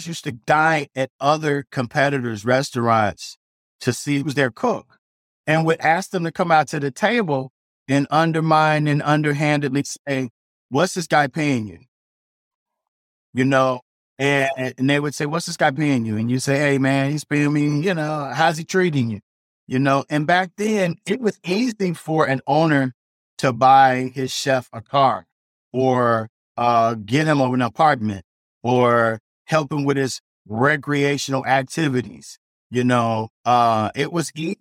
used to dine at other competitors' restaurants to see who's their cook and would ask them to come out to the table and undermine and underhandedly say, What's this guy paying you? You know, and, and they would say, What's this guy paying you? And you say, Hey, man, he's paying me, you know, how's he treating you? You know, and back then it was easy for an owner to buy his chef a car or uh, get him an apartment or help him with his recreational activities. You know, uh, it was easy.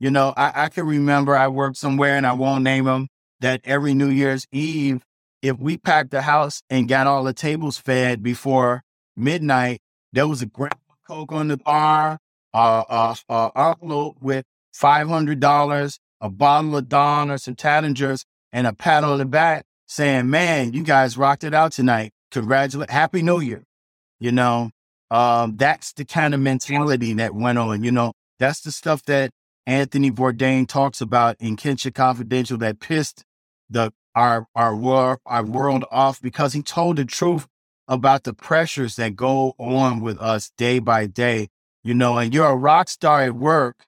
You know, I, I can remember I worked somewhere and I won't name them that every New Year's Eve, if we packed the house and got all the tables fed before midnight, there was a grandma Coke on the bar, uh, uh, uh, envelope with $500, a bottle of Dom or some Taittingers, and a pat on the back saying, man, you guys rocked it out tonight. Congratulate, Happy New Year. You know, um, that's the kind of mentality that went on. You know, that's the stuff that Anthony Bourdain talks about in Kitchen Confidential that pissed the our our world our world off because he told the truth about the pressures that go on with us day by day. You know, and you're a rock star at work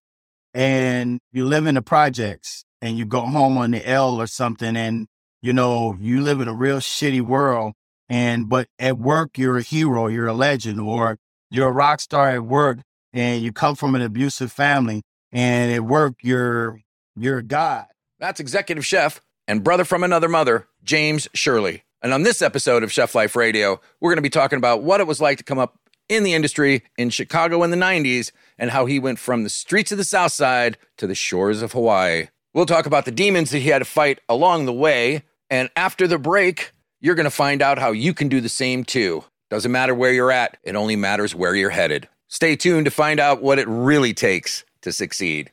and you live in the projects and you go home on the L or something and you know, you live in a real shitty world and but at work you're a hero, you're a legend, or you're a rock star at work and you come from an abusive family and at work you're you're a god. That's executive chef and brother from another mother, James Shirley. And on this episode of Chef Life Radio, we're going to be talking about what it was like to come up in the industry in Chicago in the 90s and how he went from the streets of the South Side to the shores of Hawaii. We'll talk about the demons that he had to fight along the way, and after the break, you're going to find out how you can do the same too. Doesn't matter where you're at, it only matters where you're headed. Stay tuned to find out what it really takes to succeed.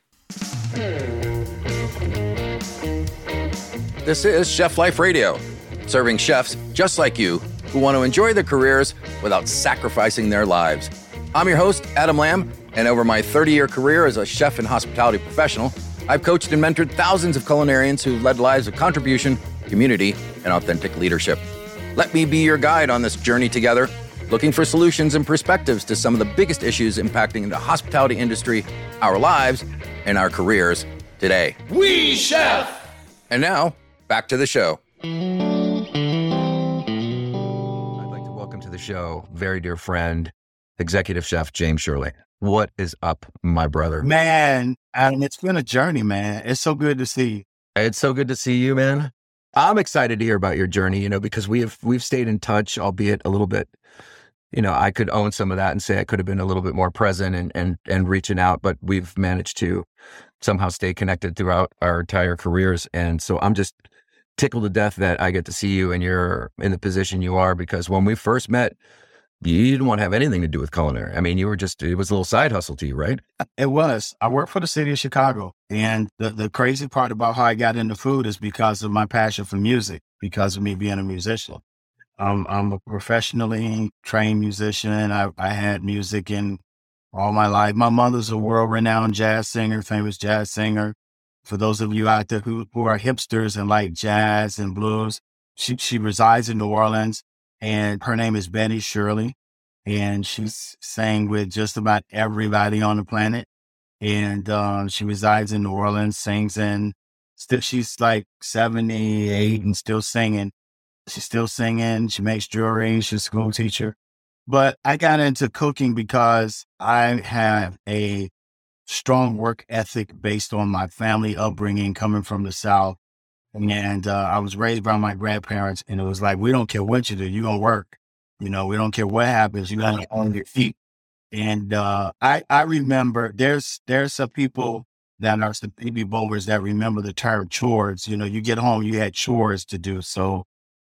This is Chef Life Radio, serving chefs just like you who want to enjoy their careers without sacrificing their lives. I'm your host, Adam Lamb, and over my 30 year career as a chef and hospitality professional, I've coached and mentored thousands of culinarians who've led lives of contribution community, and authentic leadership. Let me be your guide on this journey together, looking for solutions and perspectives to some of the biggest issues impacting the hospitality industry, our lives, and our careers today. We Chef! And now, back to the show. I'd like to welcome to the show, very dear friend, executive chef James Shirley. What is up, my brother? Man, Adam, it's been a journey, man. It's so good to see you. It's so good to see you, man. I'm excited to hear about your journey, you know, because we have we've stayed in touch, albeit a little bit. You know, I could own some of that and say I could have been a little bit more present and and and reaching out, but we've managed to somehow stay connected throughout our entire careers. And so I'm just tickled to death that I get to see you and you're in the position you are because when we first met, you didn't want to have anything to do with culinary. I mean, you were just, it was a little side hustle to you, right? It was. I worked for the city of Chicago. And the, the crazy part about how I got into food is because of my passion for music, because of me being a musician. Um, I'm a professionally trained musician. I, I had music in all my life. My mother's a world renowned jazz singer, famous jazz singer. For those of you out there who, who are hipsters and like jazz and blues, she, she resides in New Orleans and her name is Betty Shirley, and she's sang with just about everybody on the planet. And um, she resides in New Orleans, sings in. Still, she's like seventy eight and still singing. She's still singing. She makes jewelry. She's a school teacher. But I got into cooking because I have a strong work ethic based on my family upbringing coming from the South. And uh, I was raised by my grandparents, and it was like, we don't care what you do, you're going to work. You know, we don't care what happens, you got to on your feet. And uh, I, I remember there's there's some people that are some baby boomers that remember the term chores. You know, you get home, you had chores to do. So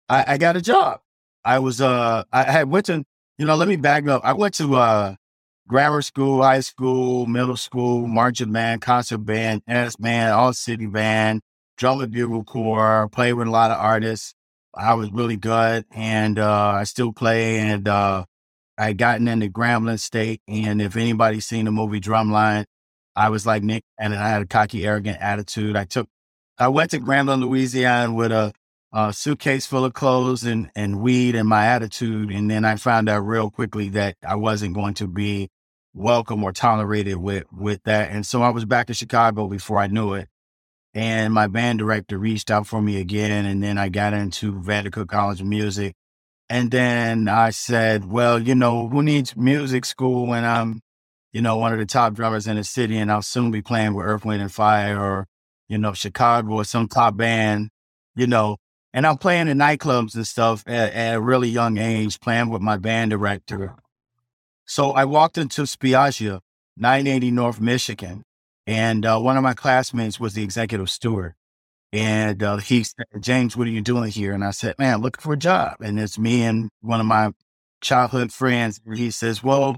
I, I got a job. I was uh I had went to you know, let me back up. I went to uh grammar school, high school, middle school, marching band, concert band, dance band, all city band, drum and bugle corps, played with a lot of artists. I was really good and uh, I still play and uh, I gotten into Grambling State. And if anybody's seen the movie Drumline, I was like Nick and I had a cocky, arrogant attitude. I took, I went to Grambling, Louisiana with a, a suitcase full of clothes and, and weed and my attitude. And then I found out real quickly that I wasn't going to be welcome or tolerated with, with that. And so I was back in Chicago before I knew it. And my band director reached out for me again. And then I got into Vandercook College of Music. And then I said, well, you know, who needs music school when I'm, you know, one of the top drummers in the city and I'll soon be playing with Earth, Wind and Fire or, you know, Chicago or some top band, you know, and I'm playing in nightclubs and stuff at, at a really young age, playing with my band director. So I walked into Spiaggia, 980 North Michigan, and uh, one of my classmates was the executive steward. And uh, he said, James, what are you doing here? And I said, man, looking for a job. And it's me and one of my childhood friends. He says, well,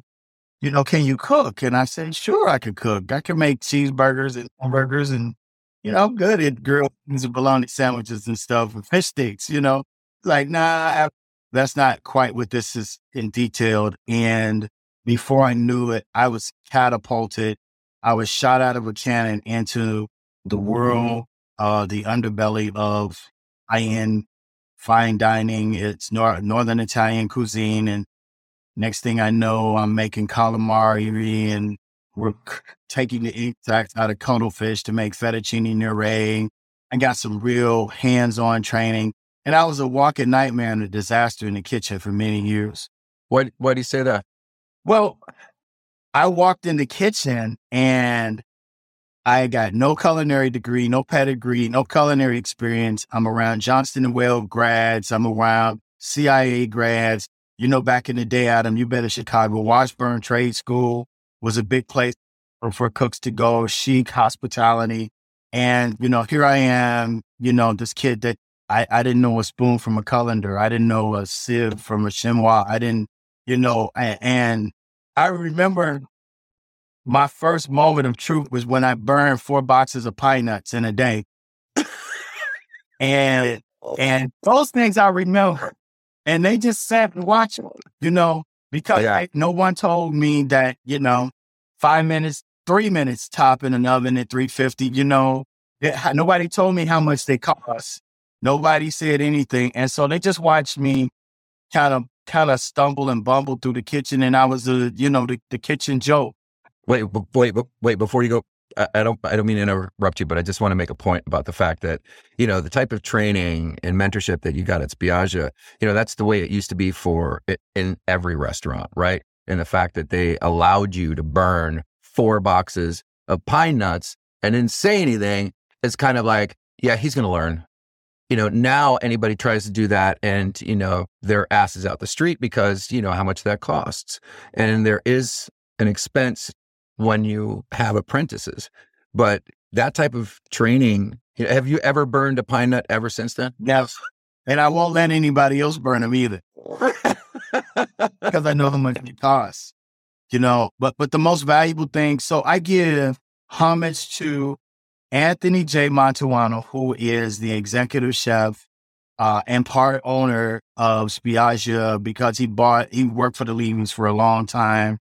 you know, can you cook? And I said, sure, I can cook. I can make cheeseburgers and hamburgers and, you know, I'm good at grilled bologna sandwiches and stuff and fish sticks, you know. Like, nah, that's not quite what this is in detailed. And before I knew it, I was catapulted I was shot out of a cannon into the world, uh, the underbelly of high end fine dining. It's nor- Northern Italian cuisine. And next thing I know, I'm making calamari and we're taking the extracts out of cuttlefish to make fettuccine nere. I got some real hands on training. And I was a walking nightmare and a disaster in the kitchen for many years. Why, why do you say that? Well, I walked in the kitchen and I got no culinary degree, no pedigree, no culinary experience. I'm around Johnson and Wales grads. I'm around CIA grads. You know, back in the day, Adam, you better Chicago. Washburn Trade School was a big place for, for cooks to go, chic hospitality. And, you know, here I am, you know, this kid that I, I didn't know a spoon from a colander. I didn't know a sieve from a chinois. I didn't, you know, and, and I remember my first moment of truth was when I burned four boxes of pine nuts in a day. and oh. and those things I remember. And they just sat and watched, you know, because yeah. I, no one told me that, you know, five minutes, three minutes top in an oven at 350, you know, it, nobody told me how much they cost. Nobody said anything. And so they just watched me kind of kind of stumble and bumble through the kitchen, and I was the you know the, the kitchen joke. Wait, wait, wait! Before you go, I don't I don't mean to interrupt you, but I just want to make a point about the fact that you know the type of training and mentorship that you got at Spiaggia, you know that's the way it used to be for in every restaurant, right? And the fact that they allowed you to burn four boxes of pine nuts and didn't say anything is kind of like, yeah, he's going to learn you know, now anybody tries to do that and, you know, their asses out the street because, you know, how much that costs. And there is an expense when you have apprentices. But that type of training, you know, have you ever burned a pine nut ever since then? No. And I won't let anybody else burn them either. because I know how much it costs. You know, but but the most valuable thing, so I give homage to Anthony J. Mantuano, who is the executive chef uh, and part owner of Spiaggia because he bought, he worked for the Levens for a long time.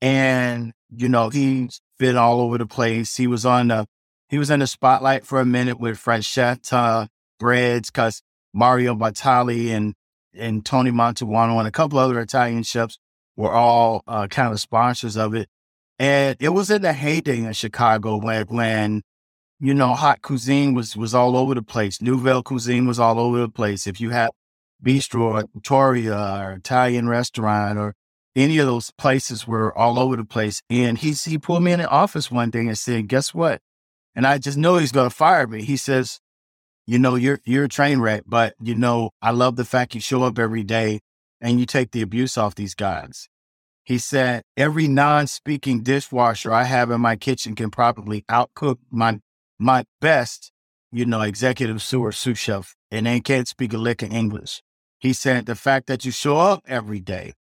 And, you know, he's been all over the place. He was on the, he was in the spotlight for a minute with Francetta Breads because Mario Batali and, and Tony Mantuano and a couple other Italian chefs were all uh, kind of sponsors of it. And it was in the heyday in Chicago when, when you know, hot cuisine was was all over the place. Nouvelle cuisine was all over the place. If you had bistro or Victoria or Italian restaurant or any of those places were all over the place. And he he pulled me in the office one day and said, "Guess what?" And I just know he's going to fire me. He says, "You know, you're you're a train wreck, but you know, I love the fact you show up every day and you take the abuse off these guys." He said, "Every non-speaking dishwasher I have in my kitchen can probably outcook my my best, you know, executive sewer sous chef, and they can't speak a lick of English. He said the fact that you show up every day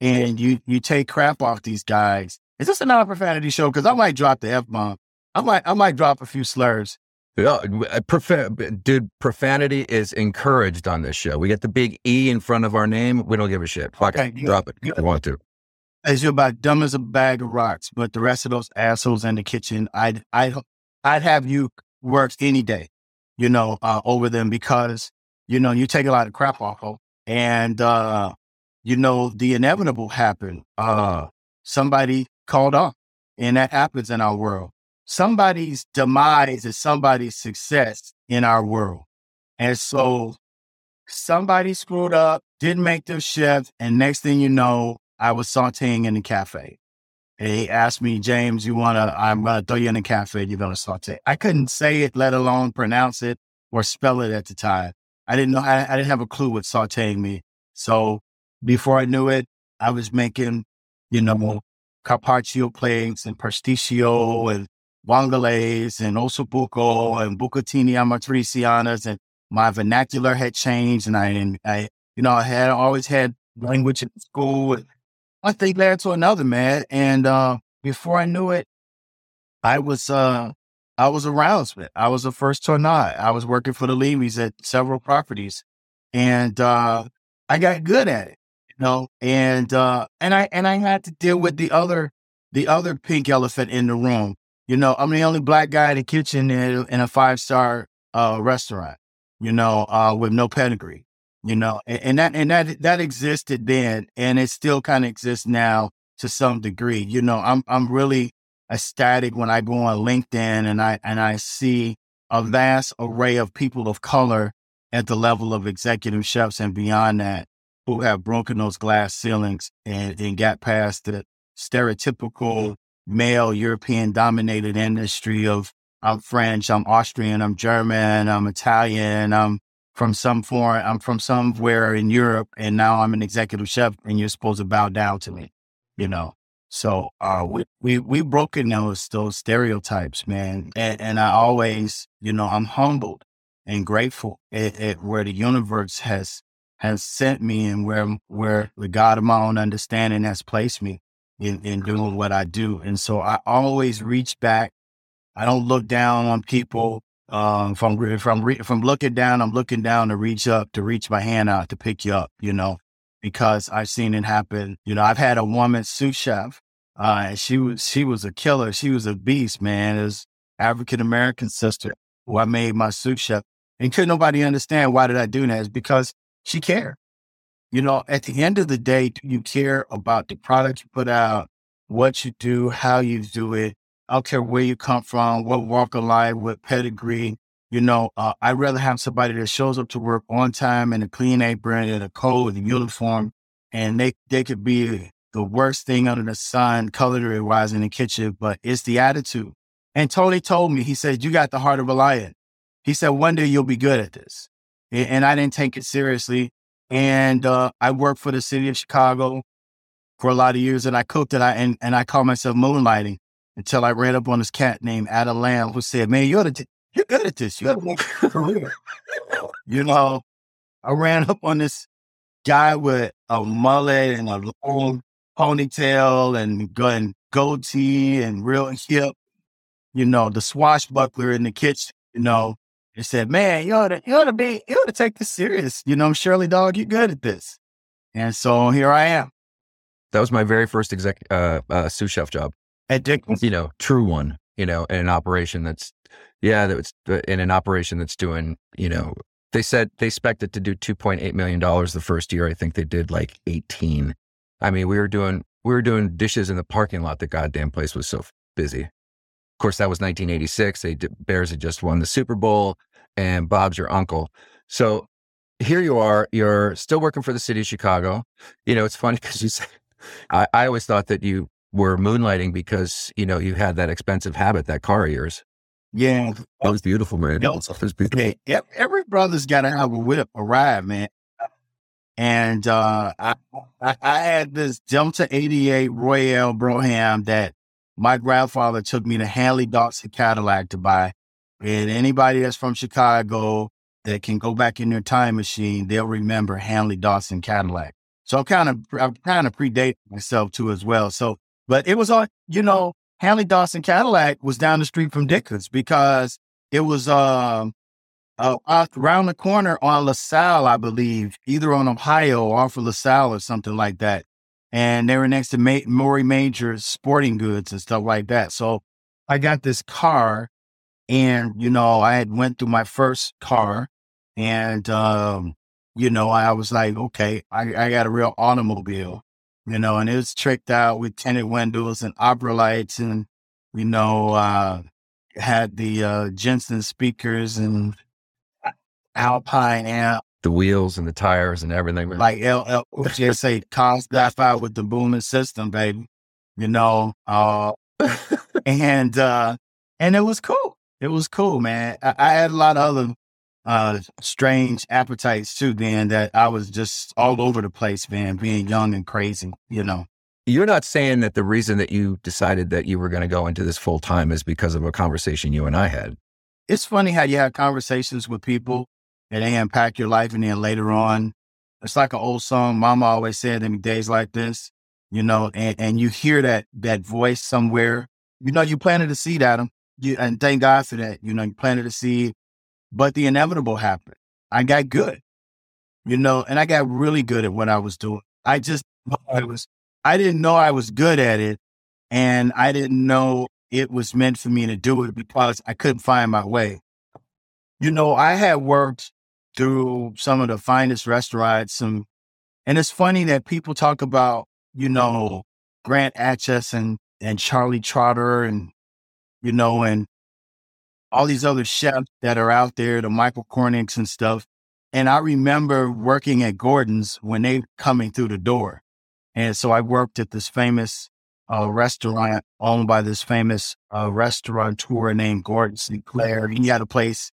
and you you take crap off these guys. Is this another profanity show? Because I might drop the f bomb. I might I might drop a few slurs. Yeah, uh, profa- dude, profanity is encouraged on this show. We get the big E in front of our name. We don't give a shit. Fuck okay, it. Drop it. I want to. As you're about dumb as a bag of rocks, but the rest of those assholes in the kitchen, I I I'd have you work any day, you know, uh, over them because you know, you take a lot of crap off of. And, uh, you know, the inevitable happened. Uh, somebody called off and that happens in our world. Somebody's demise is somebody's success in our world. And so somebody screwed up, didn't make their shift. And next thing you know, I was sauteing in the cafe. And he asked me, James, you want to, I'm going to throw you in the cafe. You're going to saute. I couldn't say it, let alone pronounce it or spell it at the time. I didn't know, I, I didn't have a clue what sauteing me. So before I knew it, I was making, you know, carpaccio plates and pasticcio and vongole and ossobuco and bucatini amatricianas and my vernacular had changed and I, and I, you know, I had always had language in school. One thing led to another, man. And, uh, before I knew it, I was, uh, I was aroused. I was a first tornado. I was working for the Levy's at several properties and, uh, I got good at it, you know, and, uh, and I, and I had to deal with the other, the other pink elephant in the room. You know, I'm the only black guy in the kitchen in, in a five star, uh, restaurant you know, uh, with no pedigree, you know, and, and that, and that, that existed then and it still kind of exists now to some degree. You know, I'm, I'm really ecstatic when I go on LinkedIn and I, and I see a vast array of people of color at the level of executive chefs and beyond that who have broken those glass ceilings and, and got past the stereotypical male European dominated industry of I'm French, I'm Austrian, I'm German, I'm Italian, I'm from some foreign, I'm from somewhere in Europe, and now I'm an executive chef, and you're supposed to bow down to me, you know. So uh, we we we broken those those stereotypes, man, and, and I always, you know, I'm humbled and grateful at, at where the universe has has sent me and where where the God of my own understanding has placed me in, in doing what I do. And so I always reach back I don't look down on people. Um, if I'm if I'm re- if I'm looking down, I'm looking down to reach up, to reach my hand out to pick you up. You know, because I've seen it happen. You know, I've had a woman sous chef, uh, and she was she was a killer. She was a beast, man. It African American sister who I made my sous chef, and couldn't nobody understand why did I do that? Is because she cared. You know, at the end of the day, you care about the product you put out, what you do, how you do it, I don't care where you come from, what walk of life, what pedigree. You know, uh, I'd rather have somebody that shows up to work on time in a clean apron and a coat and a uniform, and they they could be the worst thing under the sun, culinary wise in the kitchen, but it's the attitude. And Tony told me, he said, "You got the heart of a lion." He said, "One day you'll be good at this," and I didn't take it seriously. And uh, I worked for the city of Chicago for a lot of years, and I cooked it. I and, and I called myself moonlighting until I ran up on this cat named Adam Lamb who said, Man, you're, you're good at this. You got a career. you know, I ran up on this guy with a mullet and a long ponytail and gun goatee and real hip, you know, the swashbuckler in the kitchen, you know, and said, Man, you ought to, you ought to be, you ought to take this serious. You know, Shirley Dog, you're good at this. And so here I am. That was my very first exec, uh, uh, sous chef job at. You know, true one, you know, in an operation that's, yeah, that's uh, in an operation that's doing, you know, they said they expected to do $2.8 million the first year. I think they did like 18. I mean, we were doing, we were doing dishes in the parking lot. The goddamn place was so busy. Of course, that was 1986. They Bears had just won the Super Bowl and Bob's your uncle. So here you are, you're still working for the city of Chicago. You know, it's funny because you say, I, I always thought that you were moonlighting because you know you had that expensive habit, that car of yours. Yeah, that was beautiful, man. That was beautiful. Yeah, every brother's got to have a whip, a ride, man. And uh, I, I, I had this Delta 88 Royale Brougham that my grandfather took me to Hanley Dawson Cadillac to buy. And anybody that's from Chicago that can go back in their time machine, they'll remember Hanley Dawson Cadillac. So I'm kind of, I'm kind of predating myself too as well. So but it was on, you know, Hanley Dawson Cadillac was down the street from Dickens because it was uh, around the corner on LaSalle, I believe, either on Ohio or off of LaSalle or something like that. And they were next to Ma- Morrie Mages sporting goods and stuff like that. So I got this car and, you know, I had went through my first car And, um, you know, I was like, okay, I, I got a real automobile, you know, and it was tricked out with tinted windows and opera lights and, you know, uh, had the uh, Jensen speakers and Alpine amp. The wheels and the tires and everything. Like LL, say cars got out with the booming system, baby. You know, uh, and uh, and it was cool. It was cool, man. I, I had a lot of other uh, strange appetites too, then that I was just all over the place, man, being young and crazy, you know. You're not saying that the reason that you decided that you were going to go into this full time is because of a conversation you and I had. It's funny how you have conversations with people and they impact your life, and then later on, it's like an old song. Mama always said in days like this, you know, and, and you hear that that voice somewhere. You know, you planted a seed, Adam, you, and thank God for that. You know, you planted a seed, but the inevitable happened. I got good, you know, and I got really good at what I was doing. I just, I was, I didn't know I was good at it. And I didn't know it was meant for me to do it because I couldn't find my way. You know, I had worked through some of the finest restaurants. Some, and it's funny that people talk about, you know, Grant and, and Charlie Trotter and, you know, and all these other chefs that are out there, the Michael Kornicks and stuff. And I remember working at Gordon's when they coming through the door. And so I worked at this famous uh, restaurant owned by this famous uh, restaurateur named Gordon Sinclair. He had a place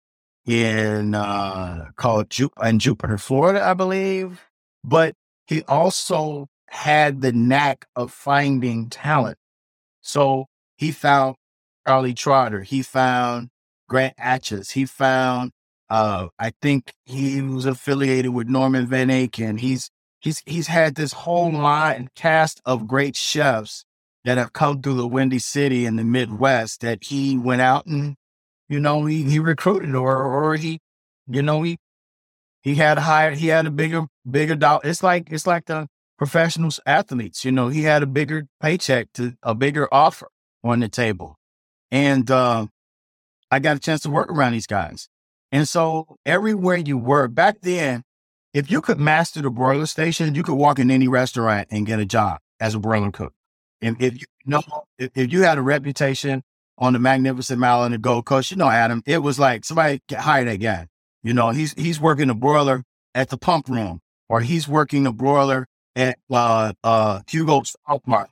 in uh, called Ju- in Jupiter, Florida, I believe. But he also had the knack of finding talent. So he found Charlie Trotter. He found Grant Achatz. He found, uh, I think he was affiliated with Norman Van Aken. He's he's he's had this whole line cast of great chefs that have come through the Windy City in the Midwest that he went out and you know he, he recruited or or he you know he he had hired he had a bigger bigger dollar. It's like it's like the professional athletes. You know he had a bigger paycheck to a bigger offer on the table, and uh, I got a chance to work around these guys. And so everywhere you work back then, if you could master the broiler station, you could walk in any restaurant and get a job as a broiler cook. And if you know, if, if you had a reputation on the Magnificent Mile and the Gold Coast, you know, Adam, it was like somebody hired that guy. You know, he's he's working the broiler at the pump room, or he's working the broiler at uh, uh, Hugo's Outmark.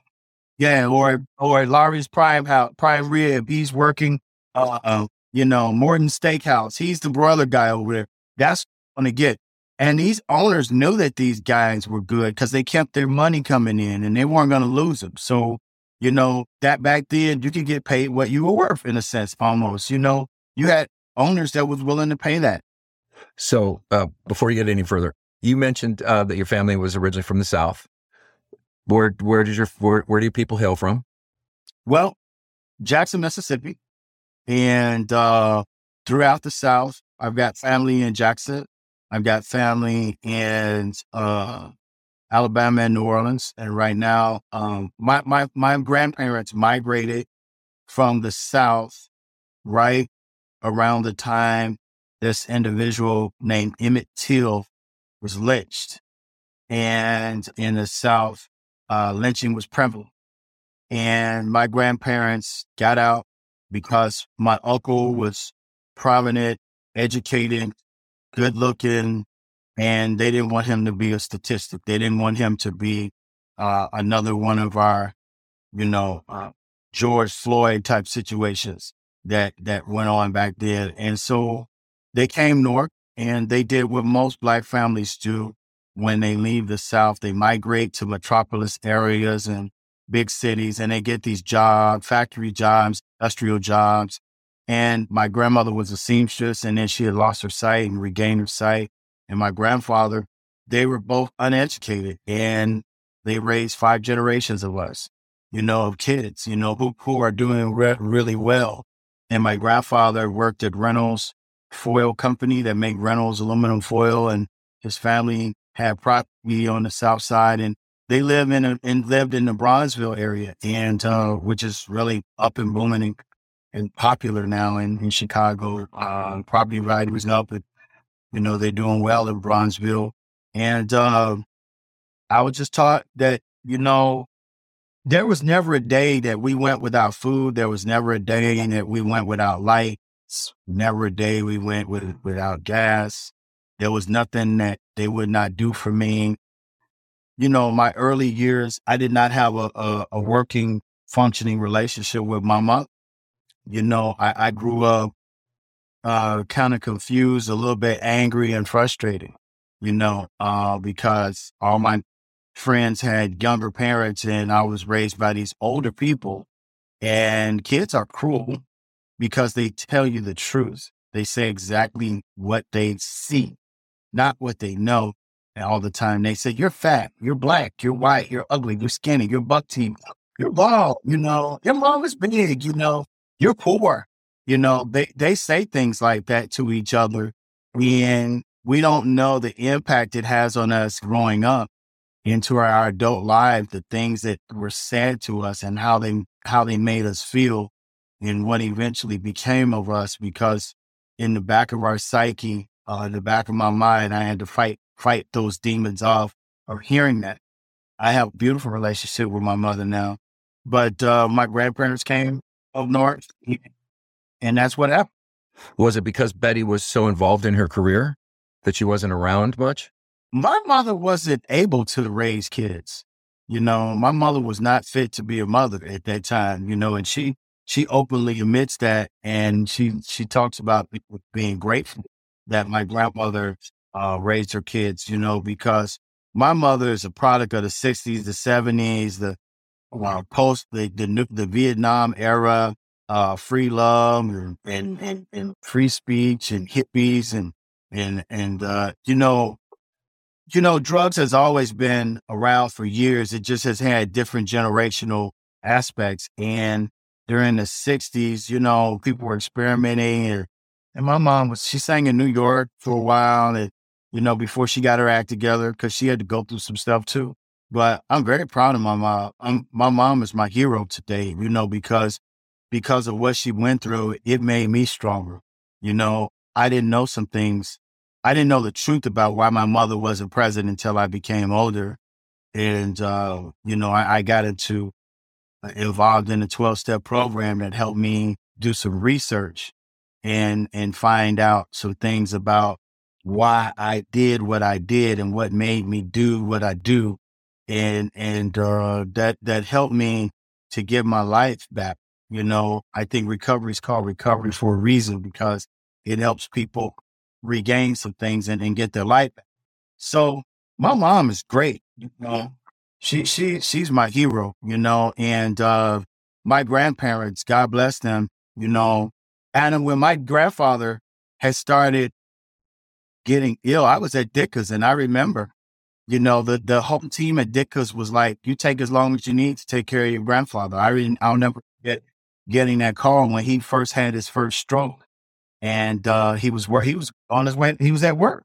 Yeah, or or Lawry's Prime Prime Rib. He's working, uh, uh, you know, Morton Steakhouse. He's the broiler guy over there. That's going to get. And these owners knew that these guys were good because they kept their money coming in and they weren't going to lose them. So, you know, that back then you could get paid what you were worth in a sense, almost. You know, you had owners that was willing to pay that. So, uh, before you get any further, you mentioned uh, that your family was originally from the South. Where where did your where, where do people hail from? Well, Jackson, Mississippi, and uh, throughout the South. I've got family in Jackson. I've got family in uh, Alabama and New Orleans, and right now, um, my my my grandparents migrated from the South right around the time this individual named Emmett Till was lynched, and in the South, uh, lynching was prevalent. And my grandparents got out because my uncle was prominent, educated, good looking, and they didn't want him to be a statistic. They didn't want him to be uh, another one of our, you know, uh, George Floyd type situations that that went on back then. And so they came north and they did what most black families do when they leave the South. They migrate to metropolis areas and big cities and they get these jobs, factory jobs, industrial jobs. And my grandmother was a seamstress and then she had lost her sight and regained her sight. And my grandfather, they were both uneducated and they raised five generations of us, you know, of kids, you know, who, who are doing re- really well. And my grandfather worked at Reynolds Foil Company that make Reynolds aluminum foil and his family had property on the south side and they live in a, and lived in the Bronzeville area and uh, which is really up and booming and, and popular now in, in Chicago. Uh, property values up. And You know, they're doing well in Bronzeville. And uh, I was just taught that, you know, there was never a day that we went without food. There was never a day that we went without lights. Never a day we went with, without gas. There was nothing that they would not do for me. You know, my early years, I did not have a, a, a working, functioning relationship with my mother. You know, I, I grew up uh, kind of confused, a little bit angry and frustrated, you know, uh, because all my friends had younger parents and I was raised by these older people. And kids are cruel because they tell you the truth. They say exactly what they see, not what they know. All the time they say, you're fat, you're black, you're white, you're ugly, you're skinny, you're buck teeth, you're bald, you know, your mom is big, you know, you're poor. You know, they, they say things like that to each other. And we don't know the impact it has on us growing up into our adult life, the things that were said to us and how they how they made us feel and what eventually became of us because in the back of our psyche, uh, in the back of my mind, I had to fight fight those demons off of hearing that. I have a beautiful relationship with my mother now. But uh, my grandparents came up north and that's what happened. Was it because Betty was so involved in her career that she wasn't around much? my mother wasn't able to raise kids. You know, my mother was not fit to be a mother at that time, you know, and she she openly admits that and she she talks about being grateful that my grandmother uh, raised her kids, you know, because my mother is a product of the 60s, the 70s, the uh, post the, the the Vietnam era, uh, free love and, and, and, and free speech and hippies and and and uh, you know you know, drugs has always been around for years. It just has had different generational aspects. And during the 60s, you know, people were experimenting. And, and my mom was, she sang in New York for a while. And, you know, before she got her act together, because she had to go through some stuff too. But I'm very proud of my mom. I'm, my mom is my hero today, you know, because because of what she went through, it made me stronger. You know, I didn't know some things I didn't know the truth about why my mother wasn't present until I became older. And, uh, you know, I, I got into uh, involved in a 12 step program that helped me do some research and, and find out some things about why I did what I did and what made me do what I do. And, and, uh, that, that helped me to get my life back. You know, I think recovery is called recovery for a reason because it helps people regain some things and, and get their life back. So my mom is great. You know, she she she's my hero. You know, and uh, my grandparents, God bless them. You know, and when my grandfather had started getting ill, I was at Dicker's, and I remember, you know, the the whole team at Dicker's was like, "You take as long as you need to take care of your grandfather." I re- I'll never forget getting that call when he first had his first stroke and uh, he was where he was on his way. He was at work,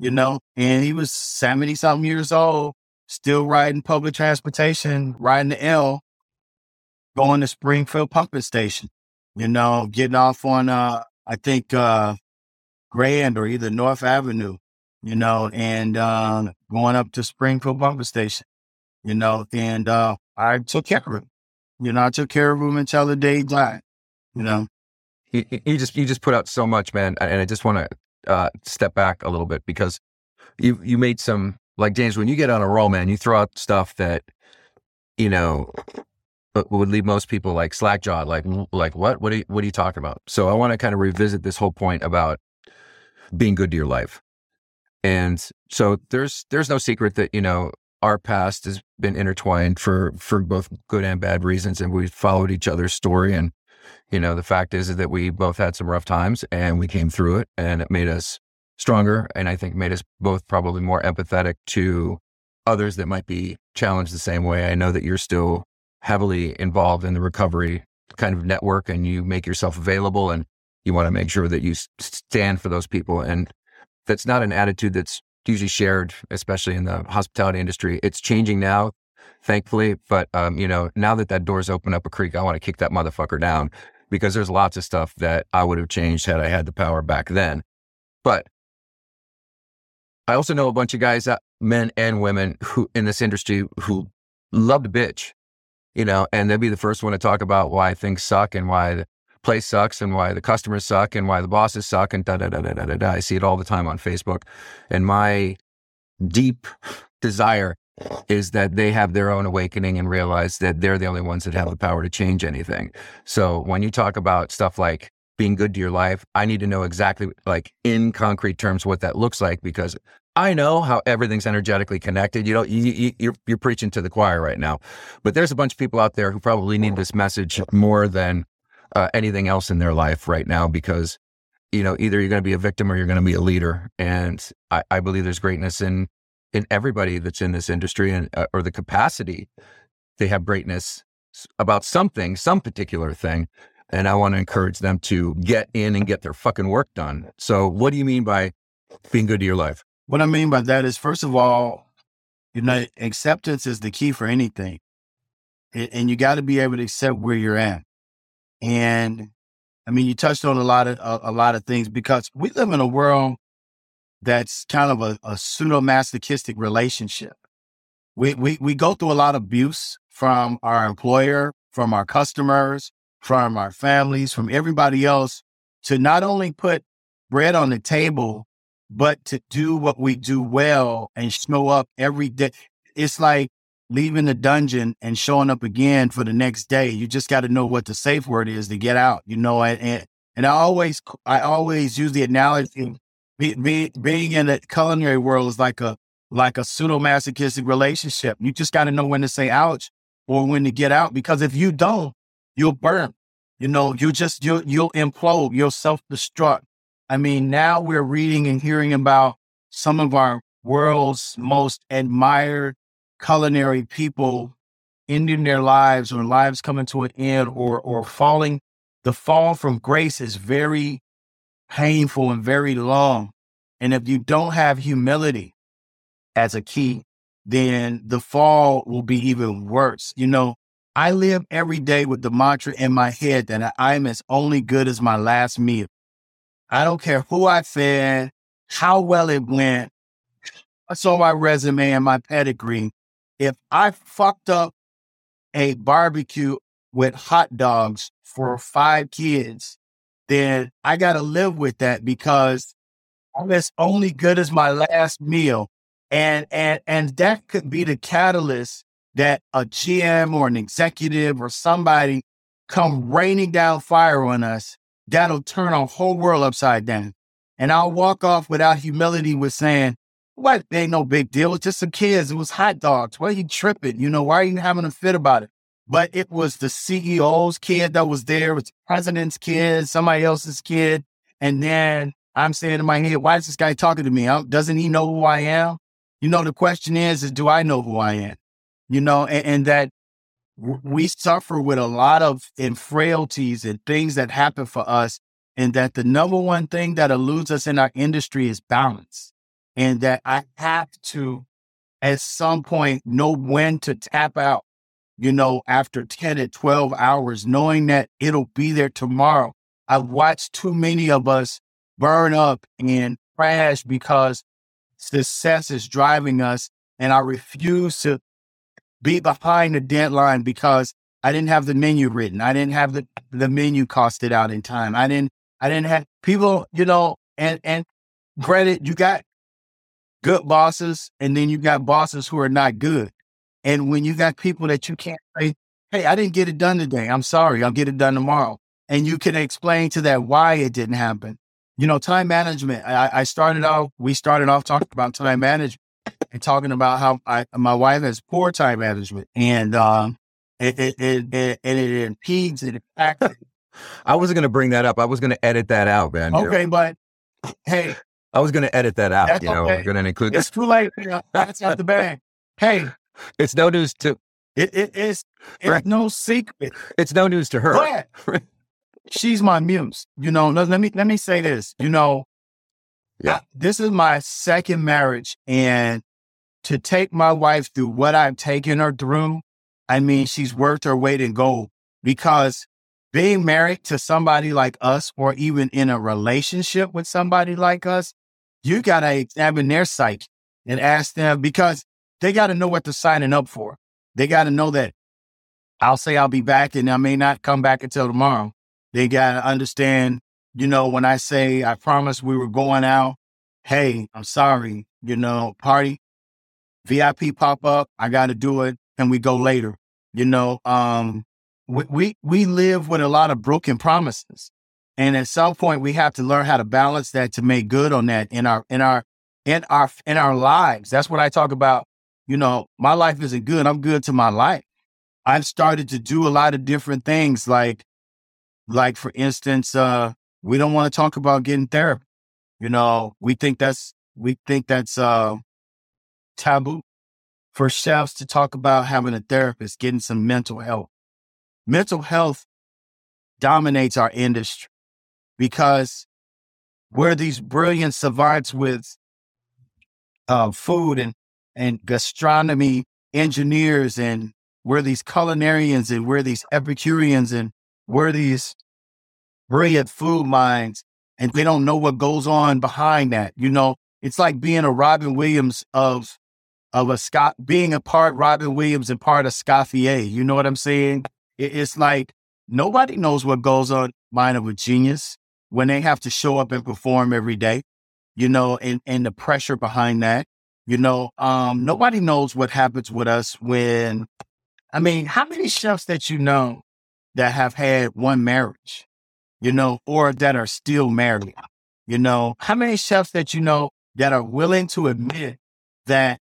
you know, and he was seventy something years old, still riding public transportation, riding the L, going to Springfield pumping station, you know, getting off on uh, I think uh, Grand or either North Avenue, you know, and uh, going up to Springfield pumping station, you know, and uh, I took care of him. You know, I took care of him until the day he died. You know, you, you just you just put out so much, man, and I just want to uh, step back a little bit because you you made some like James when you get on a roll, man, you throw out stuff that you know would leave most people like slack jawed, like like what what are you, what are you talking about? So I want to kind of revisit this whole point about being good to your life, and so there's there's no secret that you know our past has been intertwined for for both good and bad reasons, and we followed each other's story and you know, the fact is, that we both had some rough times and we came through it and it made us stronger. And I think made us both probably more empathetic to others that might be challenged the same way. I know that you're still heavily involved in the recovery kind of network and you make yourself available and you want to make sure that you stand for those people. And that's not an attitude that's usually shared, especially in the hospitality industry. It's changing now, thankfully. But, um, you know, now that that door's open up a creek, I want to kick that motherfucker down because there's lots of stuff that I would have changed had I had the power back then. But I also know a bunch of guys, men and women who in this industry who love to bitch, you know, and they'll be the first one to talk about why things suck and why place sucks and why the customers suck and why the bosses suck and da da da da da da. da. I see it all the time on Facebook. And my deep desire is that they have their own awakening and realize that they're the only ones that have the power to change anything. So when you talk about stuff like being good to your life, I need to know exactly like in concrete terms what that looks like because I know how everything's energetically connected. You know, you, you, you're, you're preaching to the choir right now, but there's a bunch of people out there who probably need this message more than uh, anything else in their life right now because you know either you're going to be a victim or you're going to be a leader. And I, I, believe there's greatness in in everybody that's in this industry and uh, or the capacity they have greatness about something some particular thing. And i want to encourage them to get in and get their fucking work done. So what do you mean by being good to your life? What i mean by that is first of all you know acceptance is the key for anything. And you got to be able to accept where you're at and I mean, you touched on a lot of a, a lot of things because we live in a world that's kind of a, a pseudo masochistic relationship. We, we we go through a lot of abuse from our employer, from our customers, from our families, from everybody else to not only put bread on the table, but to do what we do well and show up every day. It's like leaving the dungeon and showing up again for the next day. You just got to know what the safe word is to get out, you know, and, and I always, I always use the analogy be, be, being in the culinary world is like a, like a pseudo masochistic relationship. You just got to know when to say ouch or when to get out because if you don't, you'll burn. You know, you just, you, you'll implode, you'll self destruct. I mean, now we're reading and hearing about some of our world's most admired culinary people ending their lives or lives coming to an end or or falling the fall from grace is very painful and very long. And if you don't have humility as a key then the fall will be even worse. You know i live every day with the mantra in my head that i am as only good as my last meal. I don't care who i fed how well it went. I saw my resume and my pedigree if I fucked up a barbecue with hot dogs for five kids, then I got to live with that because I'm as only good as my last meal. And, and, and that could be the catalyst that a GM or an executive or somebody come raining down fire on us. That'll turn our whole world upside down. And I'll walk off without humility with saying, what? They Ain't no big deal. It's just some kids. It was hot dogs. Why are you tripping? You know, why are you having a fit about it? But it was the CEO's kid that was there. It was the president's kid, somebody else's kid. And then I'm saying in my head, why is this guy talking to me? Doesn't he know who I am? You know, the question is, is do I know who I am? You know, and, and that we suffer with a lot of and frailties and things that happen for us. And that the number one thing that eludes us in our industry is balance and that I have to, at some point, know when to tap out, you know, after 10 to 12 hours, knowing that it'll be there tomorrow. I've watched too many of us burn up and crash because success is driving us. And I refuse to be behind the deadline because I didn't have the menu written. I didn't have the, the menu costed out in time. I didn't, I didn't have people, you know, and, and granted, you got good bosses, and then you got bosses who are not good. And when you got people that you can't say, hey, I didn't get it done today. I'm sorry. I'll get it done tomorrow. And you can explain to that why it didn't happen. You know, time management. I, I started off, we started off talking about time management and talking about how I, my wife has poor time management and um, it, it, it, it, it impedes, it impacts. I wasn't going to bring that up. I was going to edit that out, man. Okay, but hey, I was going to edit that out. That's you know, okay. we're going to include. It's too late. That's not the bag. Hey, it's no news to. It, it is. It's right. no secret. It's no news to her. She's my muse. You know. Let me let me say this. You know. Yeah. I, this is my second marriage, and to take my wife through what I've taken her through, I mean, she's worth her weight in gold because being married to somebody like us or even in a relationship with somebody like us you got to examine their psyche and ask them because they got to know what they're signing up for. They got to know that I'll say I'll be back and I may not come back until tomorrow. They got to understand, you know, when I say I promise we were going out, hey, I'm sorry, you know, party, VIP pop up, I got to do it. and we go later? You know, um, we, we, we live with a lot of broken promises. And at some point we have to learn how to balance that to make good on that in our, in our, in our, in our lives. That's what I talk about. You know, my life isn't good. I'm good to my life. I've started to do a lot of different things like, like for instance, uh, we don't want to talk about getting therapy. You know, we think that's, we think that's, uh, taboo for chefs to talk about having a therapist, getting some mental health. Mental health dominates our industry because we're these brilliant savants with uh, food and, and gastronomy engineers, and we're these culinarians, and we're these Epicureans, and we're these brilliant food minds, and they don't know what goes on behind that. You know, it's like being a Robin Williams of of a Scott, being a part Robin Williams and part of Escoffier. You know what I'm saying? It, it's like nobody knows what goes on mind of a genius when they have to show up and perform every day, you know, and, and the pressure behind that. You know, um, nobody knows what happens with us when, I mean, how many chefs that you know that have had one marriage, you know, or that are still married? You know, how many chefs that you know that are willing to admit that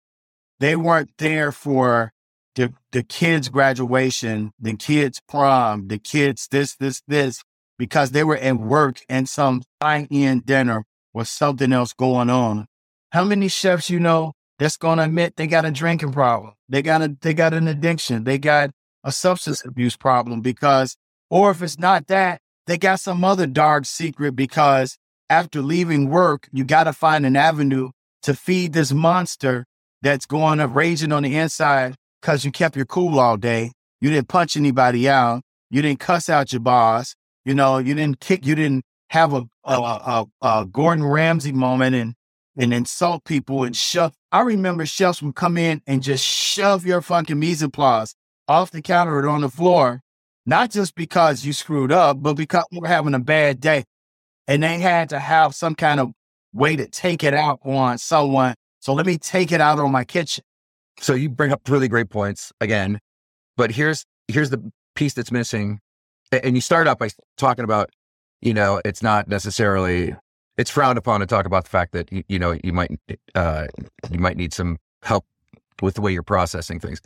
they weren't there for the, the kids' graduation, the kids' prom, the kids this, this, this, because they were at work and some fine in dinner or something else going on. How many chefs you know that's gonna admit they got a drinking problem? They got a they got an addiction, they got a substance abuse problem because or if it's not that, they got some other dark secret because after leaving work, you gotta find an avenue to feed this monster that's going up raging on the inside because you kept your cool all day. You didn't punch anybody out. You didn't cuss out your boss. You know, you didn't kick, you didn't have a, a, a, a Gordon Ramsay moment and, and insult people and shove. I remember chefs would come in and just shove your fucking mise en place off the counter or on the floor, not just because you screwed up, but because we're having a bad day. And they had to have some kind of way to take it out on someone so let me take it out on my kitchen. So you bring up really great points again, but here's here's the piece that's missing. And you start up by talking about, you know, it's not necessarily it's frowned upon to talk about the fact that you, you know you might uh, you might need some help with the way you're processing things.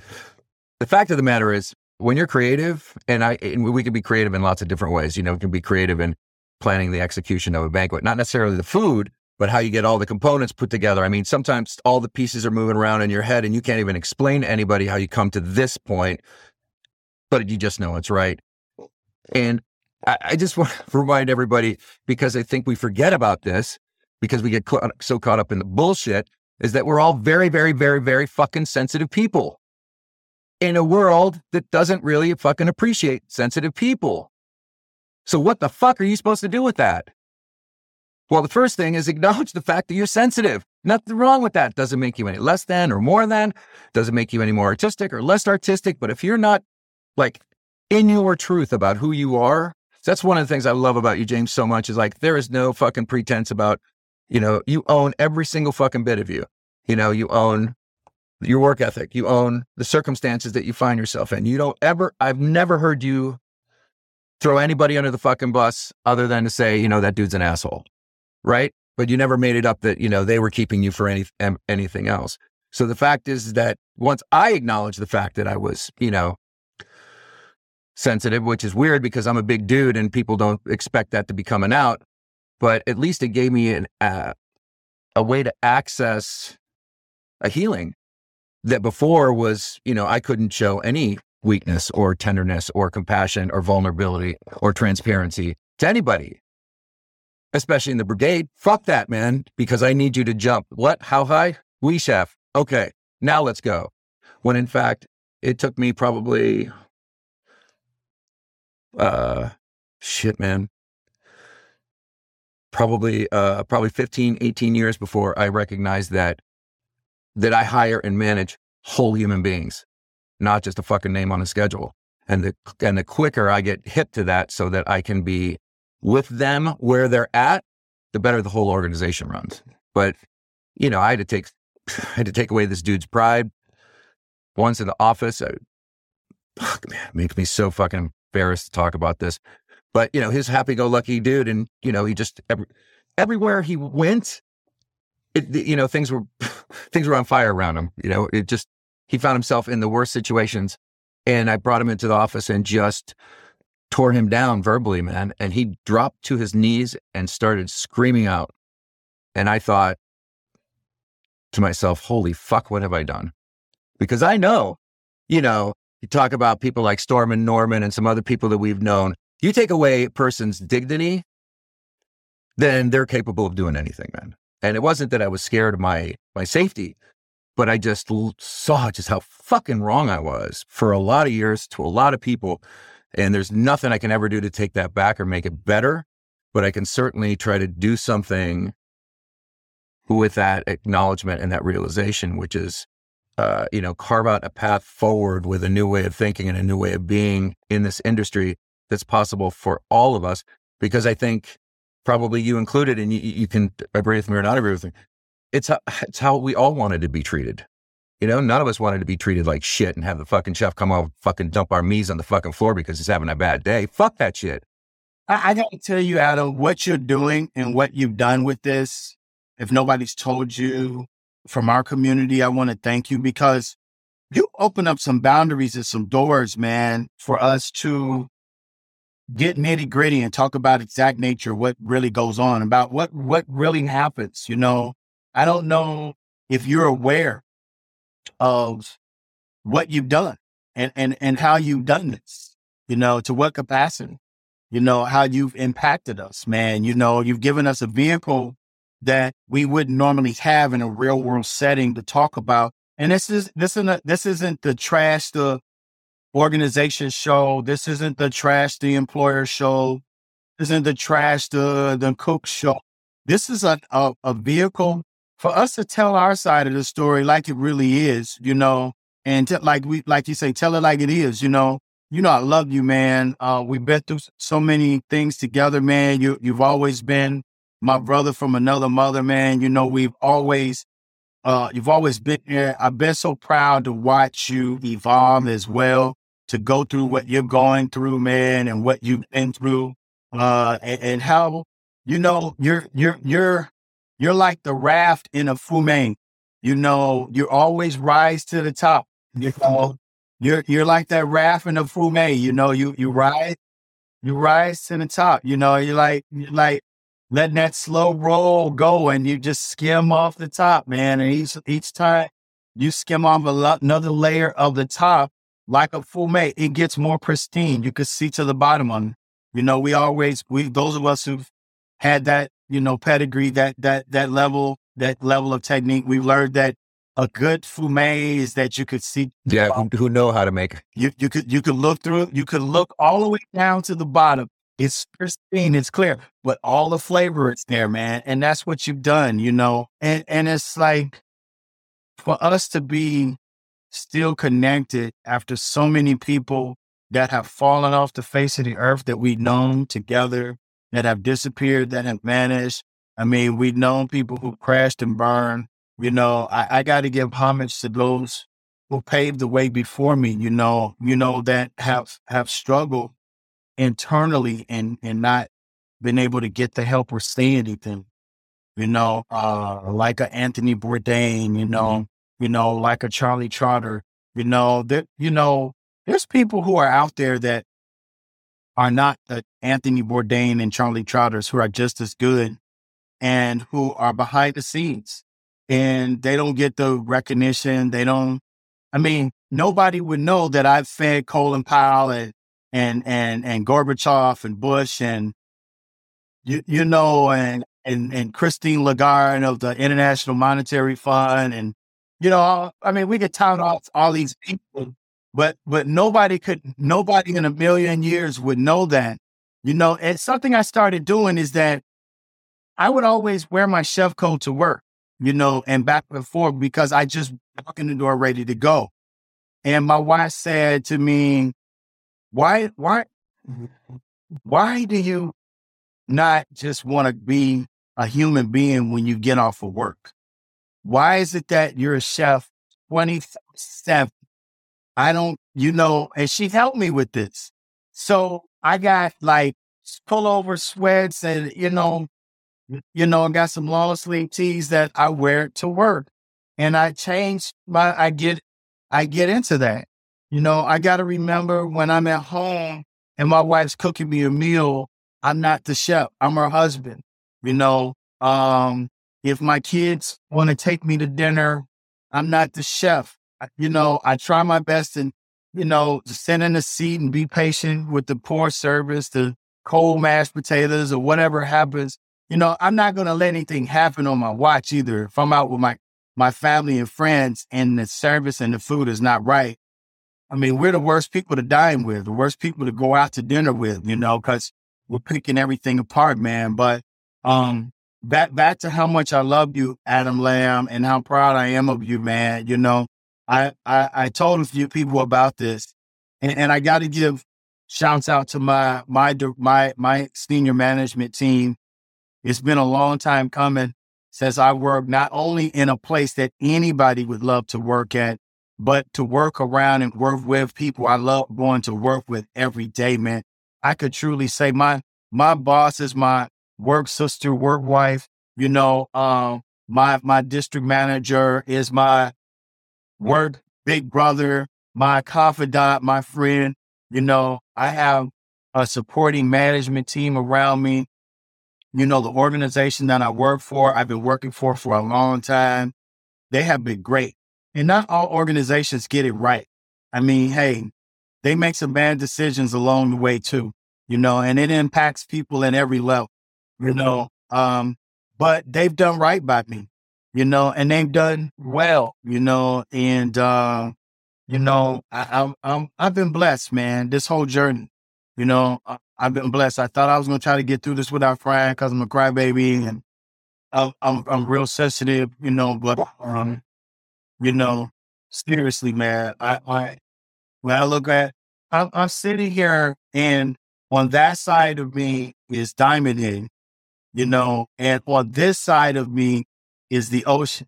The fact of the matter is, when you're creative, and I and we can be creative in lots of different ways. You know, we can be creative in planning the execution of a banquet, not necessarily the food, but how you get all the components put together. I mean, sometimes all the pieces are moving around in your head and you can't even explain to anybody how you come to this point, but you just know it's right. And I, I just want to remind everybody because I think we forget about this because we get cl- so caught up in the bullshit is that we're all very, very, very, very fucking sensitive people in a world that doesn't really fucking appreciate sensitive people. So what the fuck are you supposed to do with that? Well, the first thing is acknowledge the fact that you're sensitive. Nothing wrong with that. Doesn't make you any less than or more than. Doesn't make you any more artistic or less artistic. But if you're not like in your truth about who you are, that's one of the things I love about you, James, so much is like there is no fucking pretense about, you know, you own every single fucking bit of you. You know, you own your work ethic. You own the circumstances that you find yourself in. You don't ever, I've never heard you throw anybody under the fucking bus other than to say, you know, that dude's an asshole right? But you never made it up that, you know, they were keeping you for any, anything else. So the fact is that once I acknowledge the fact that I was, you know, sensitive, which is weird because I'm a big dude and people don't expect that to be coming out, but at least it gave me an, uh, a way to access a healing that before was, you know, I couldn't show any weakness or tenderness or compassion or vulnerability or transparency to anybody especially in the brigade. Fuck that, man, because I need you to jump. What? How high? We chef. Okay, now let's go. When in fact, it took me probably, uh, shit, man. probably uh, probably 15, 18 years before I recognized that that I hire and manage whole human beings, not just a fucking name on a schedule. And the and the quicker I get hip to that, so that I can be with them where they're at, the better the whole organization runs. But you know, I had to take I had to take away this dude's pride. Once in the office, I, fuck man, it makes me so fucking embarrassed to talk about this. But you know, his happy-go-lucky dude, and you know, he just every, everywhere he went, it, you know, things were things were on fire around him. You know, it just he found himself in the worst situations, and I brought him into the office and just tore him down verbally, man. And he dropped to his knees and started screaming out. And I thought to myself, "Holy fuck, what have I done?" Because I know, you know, you talk about people like Storm and Norman and some other people that we've known you take away a person's dignity, then they're capable of doing anything, man. And it wasn't that I was scared of my my safety, but I just saw just how fucking wrong I was for a lot of years to a lot of people. And there's nothing I can ever do to take that back or make it better, but I can certainly try to do something with that acknowledgement and that realization, which is, uh, you know, carve out a path forward with a new way of thinking and a new way of being in this industry that's possible for all of us. Because I think probably you included, and you, you can agree with me or not agree with me. It's how, it's how we all wanted to be treated. You know, none of us wanted to be treated like shit and have the fucking chef come out fucking dump our meats on the fucking floor because he's having a bad day. Fuck that shit. I, I got to tell you, Adam, what you're doing and what you've done with this. If nobody's told you from our community, I want to thank you because you open up some boundaries and some doors, man, for us to get nitty gritty and talk about exact nature, what really goes on, about what what really happens. You know, I don't know if you're aware of what you've done and and and how you've done this. You know, to what capacity. You know how you've impacted us, man. You know, you've given us a vehicle that we wouldn't normally have in a real world setting to talk about. And this is this isn't this isn't the trash the organization show. This isn't the trash the employer show. This isn't the trash the the cook show. This is a, a, a vehicle for us to tell our side of the story like it really is, you know, and t- like we like you say, tell it like it is, you know. You know, I love you, man. Uh, we've been through so many things together, man. You you've always been my brother from another mother, man. You know, we've always uh, you've always been there. I've been so proud to watch you evolve as well to go through what you're going through, man, and what you've been through, uh, and, and how you know you're you're you're you're like the raft in a fume. You know, you always rise to the top. You know, you're you're like that raft in a fume. You know, you you rise, you rise to the top. You know, you're like you're like letting that slow roll go, and you just skim off the top, man. And each each time you skim off a another layer of the top, like a full mate, it gets more pristine. You could see to the bottom on. You know, we always we those of us who've had that, you know, pedigree, that that that level, that level of technique, we've learned that a good fume is that you could see. Yeah, who know how to make. You you could you could look through. It, you could look all the way down to the bottom. It's pristine. It's clear, but all the flavor is there, man. And that's what you've done, you know. And and it's like for us to be still connected after so many people that have fallen off the face of the earth that we've known together, that have disappeared, that have vanished. I mean, we've known people who crashed and burned. You know, I, I got to give homage to those who paved the way before me. You know, you know that have have struggled internally and and not been able to get the help or say anything. You know, uh, like a Anthony Bourdain. You know, you know, like a Charlie Trotter, you know, that, you know, there's people who are out there that are not the Anthony Bourdain and Charlie Trotters who are just as good and who are behind the scenes and they don't get the recognition. They don't, I mean, nobody would know that I've fed Colin Powell and, and, and, and Gorbachev and Bush and, you, you know, and, and, and Christine Lagarde of the International Monetary Fund and you know, I mean, we could tout off all these people, but but nobody could, nobody in a million years would know that. You know, and something I started doing is that I would always wear my chef coat to work, you know, and back and forth because I just walk in the door ready to go. And my wife said to me, why, why, mm-hmm. why do you not just want to be a human being when you get off of work? Why is it that you're a chef 27? I don't, you know, and she helped me with this. So I got like pullover sweats and, you know, mm. you know, I got some long sleeve tees that I wear to work. And I change my, I get, I get into that. You know, I got to remember when I'm at home and my wife's cooking me a meal, I'm not the chef. I'm her husband. You know, um, if my kids want to take me to dinner, I'm not the chef. You know, I try my best and, you know, sit in a seat and be patient with the poor service, the cold mashed potatoes or whatever happens. You know, I'm not going to let anything happen on my watch either. If I'm out with my, my family and friends and the service and the food is not right, I mean, we're the worst people to dine with, the worst people to go out to dinner with, you know, because we're picking everything apart, man. But um, back back to how much I love you, Adam Lamb, and how proud I am of you, man. You know, I I, I told a few people about this, and, and I got to give shouts out to my my my my senior management team. It's been a long time coming since I worked not only in a place that anybody would love to work at, but to work around and work with people I love going to work with every day, man. I could truly say my my boss is my work sister, work wife. You know, um, my my district manager is my work big brother, my confidant, my friend. You know, I have a supporting management team around me. You know, the organization that I work for, I've been working for for a long time. They have been great. And not all organizations get it right. I mean, hey, they make some bad decisions along the way too, you know, and it impacts people at every level, you know. Um, but they've done right by me, you know, and they've done well, you know, and uh, you know, I, I'm, I'm I've been blessed, man. This whole journey, you know, I, have been blessed. I thought I was gonna try to get through this without crying because I'm a crybaby and I'm, I'm I'm real sensitive, you know, but um, you know, seriously, man, I, I when I look at, I'm, I'm sitting here and on that side of me is Diamond Head, you know, and on this side of me is the ocean.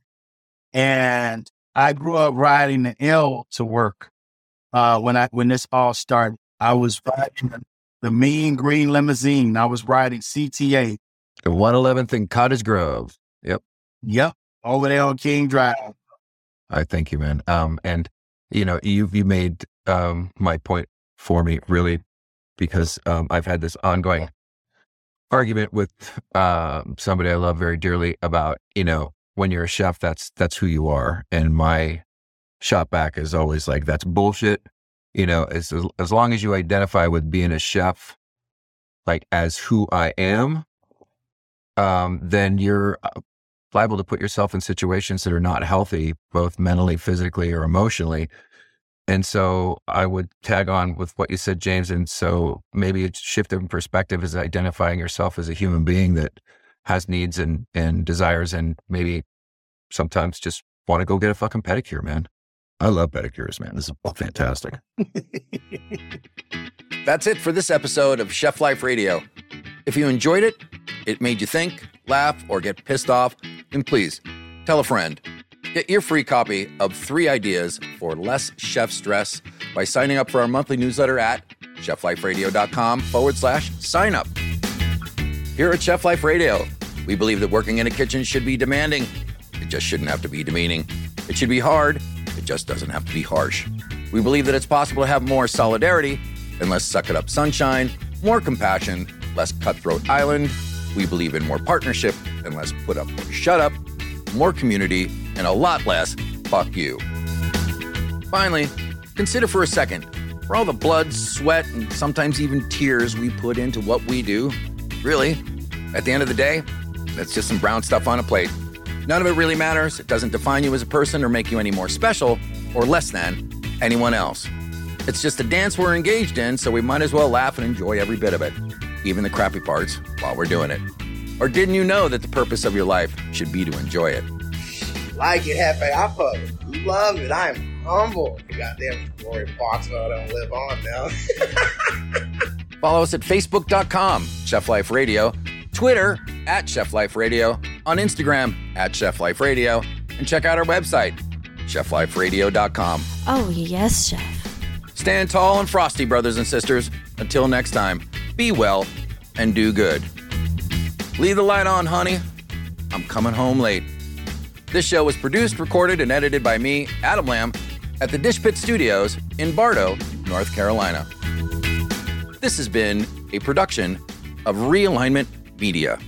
And I grew up riding the L to work. Uh, when I, when this all started, I was riding the mean green limousine. I was riding CTA. The 111th in Cottage Grove. Yep. Yep. Over there on King Drive. I thank you, man. Um, and you know, you you made um my point for me really because um I've had this ongoing argument with um somebody I love very dearly about you know when you're a chef that's that's who you are and my shot back is always like that's bullshit you know as as long as you identify with being a chef like as who I am um then you're uh, liable to put yourself in situations that are not healthy, both mentally, physically, or emotionally. And so I would tag on with what you said, James. And so maybe a shift in perspective is identifying yourself as a human being that has needs and, and desires and maybe sometimes just want to go get a fucking pedicure, man. I love pedicures, man. This is all fantastic. That's it for this episode of Chef Life Radio. If you enjoyed it, it made you think, laugh, or get pissed off, then please tell a friend. Get your free copy of three ideas for less chef stress by signing up for our monthly newsletter at chefliferadio.com forward slash sign up. Here at Chef Life Radio, we believe that working in a kitchen should be demanding. It just shouldn't have to be demeaning. It should be hard. It just doesn't have to be harsh. We believe that it's possible to have more solidarity and less suck it up sunshine, more compassion, less cutthroat island, we believe in more partnership and less put up or shut up, more community, and a lot less fuck you. Finally, consider for a second for all the blood, sweat, and sometimes even tears we put into what we do, really, at the end of the day, that's just some brown stuff on a plate. None of it really matters. It doesn't define you as a person or make you any more special or less than anyone else. It's just a dance we're engaged in, so we might as well laugh and enjoy every bit of it even the crappy parts, while we're doing it. Or didn't you know that the purpose of your life should be to enjoy it? Like it, Hefe. I fucking love it. I am humble. Goddamn glory Roy Foxwell don't live on now. Follow us at facebook.com, Chef Life Radio, Twitter at Chef Life Radio, on Instagram at Chef Life Radio, and check out our website, chefliferadio.com. Oh, yes, Chef. Stand tall and frosty, brothers and sisters. Until next time, be well and do good. Leave the light on, honey. I'm coming home late. This show was produced, recorded, and edited by me, Adam Lamb, at the Dish Pit Studios in Bardo, North Carolina. This has been a production of Realignment Media.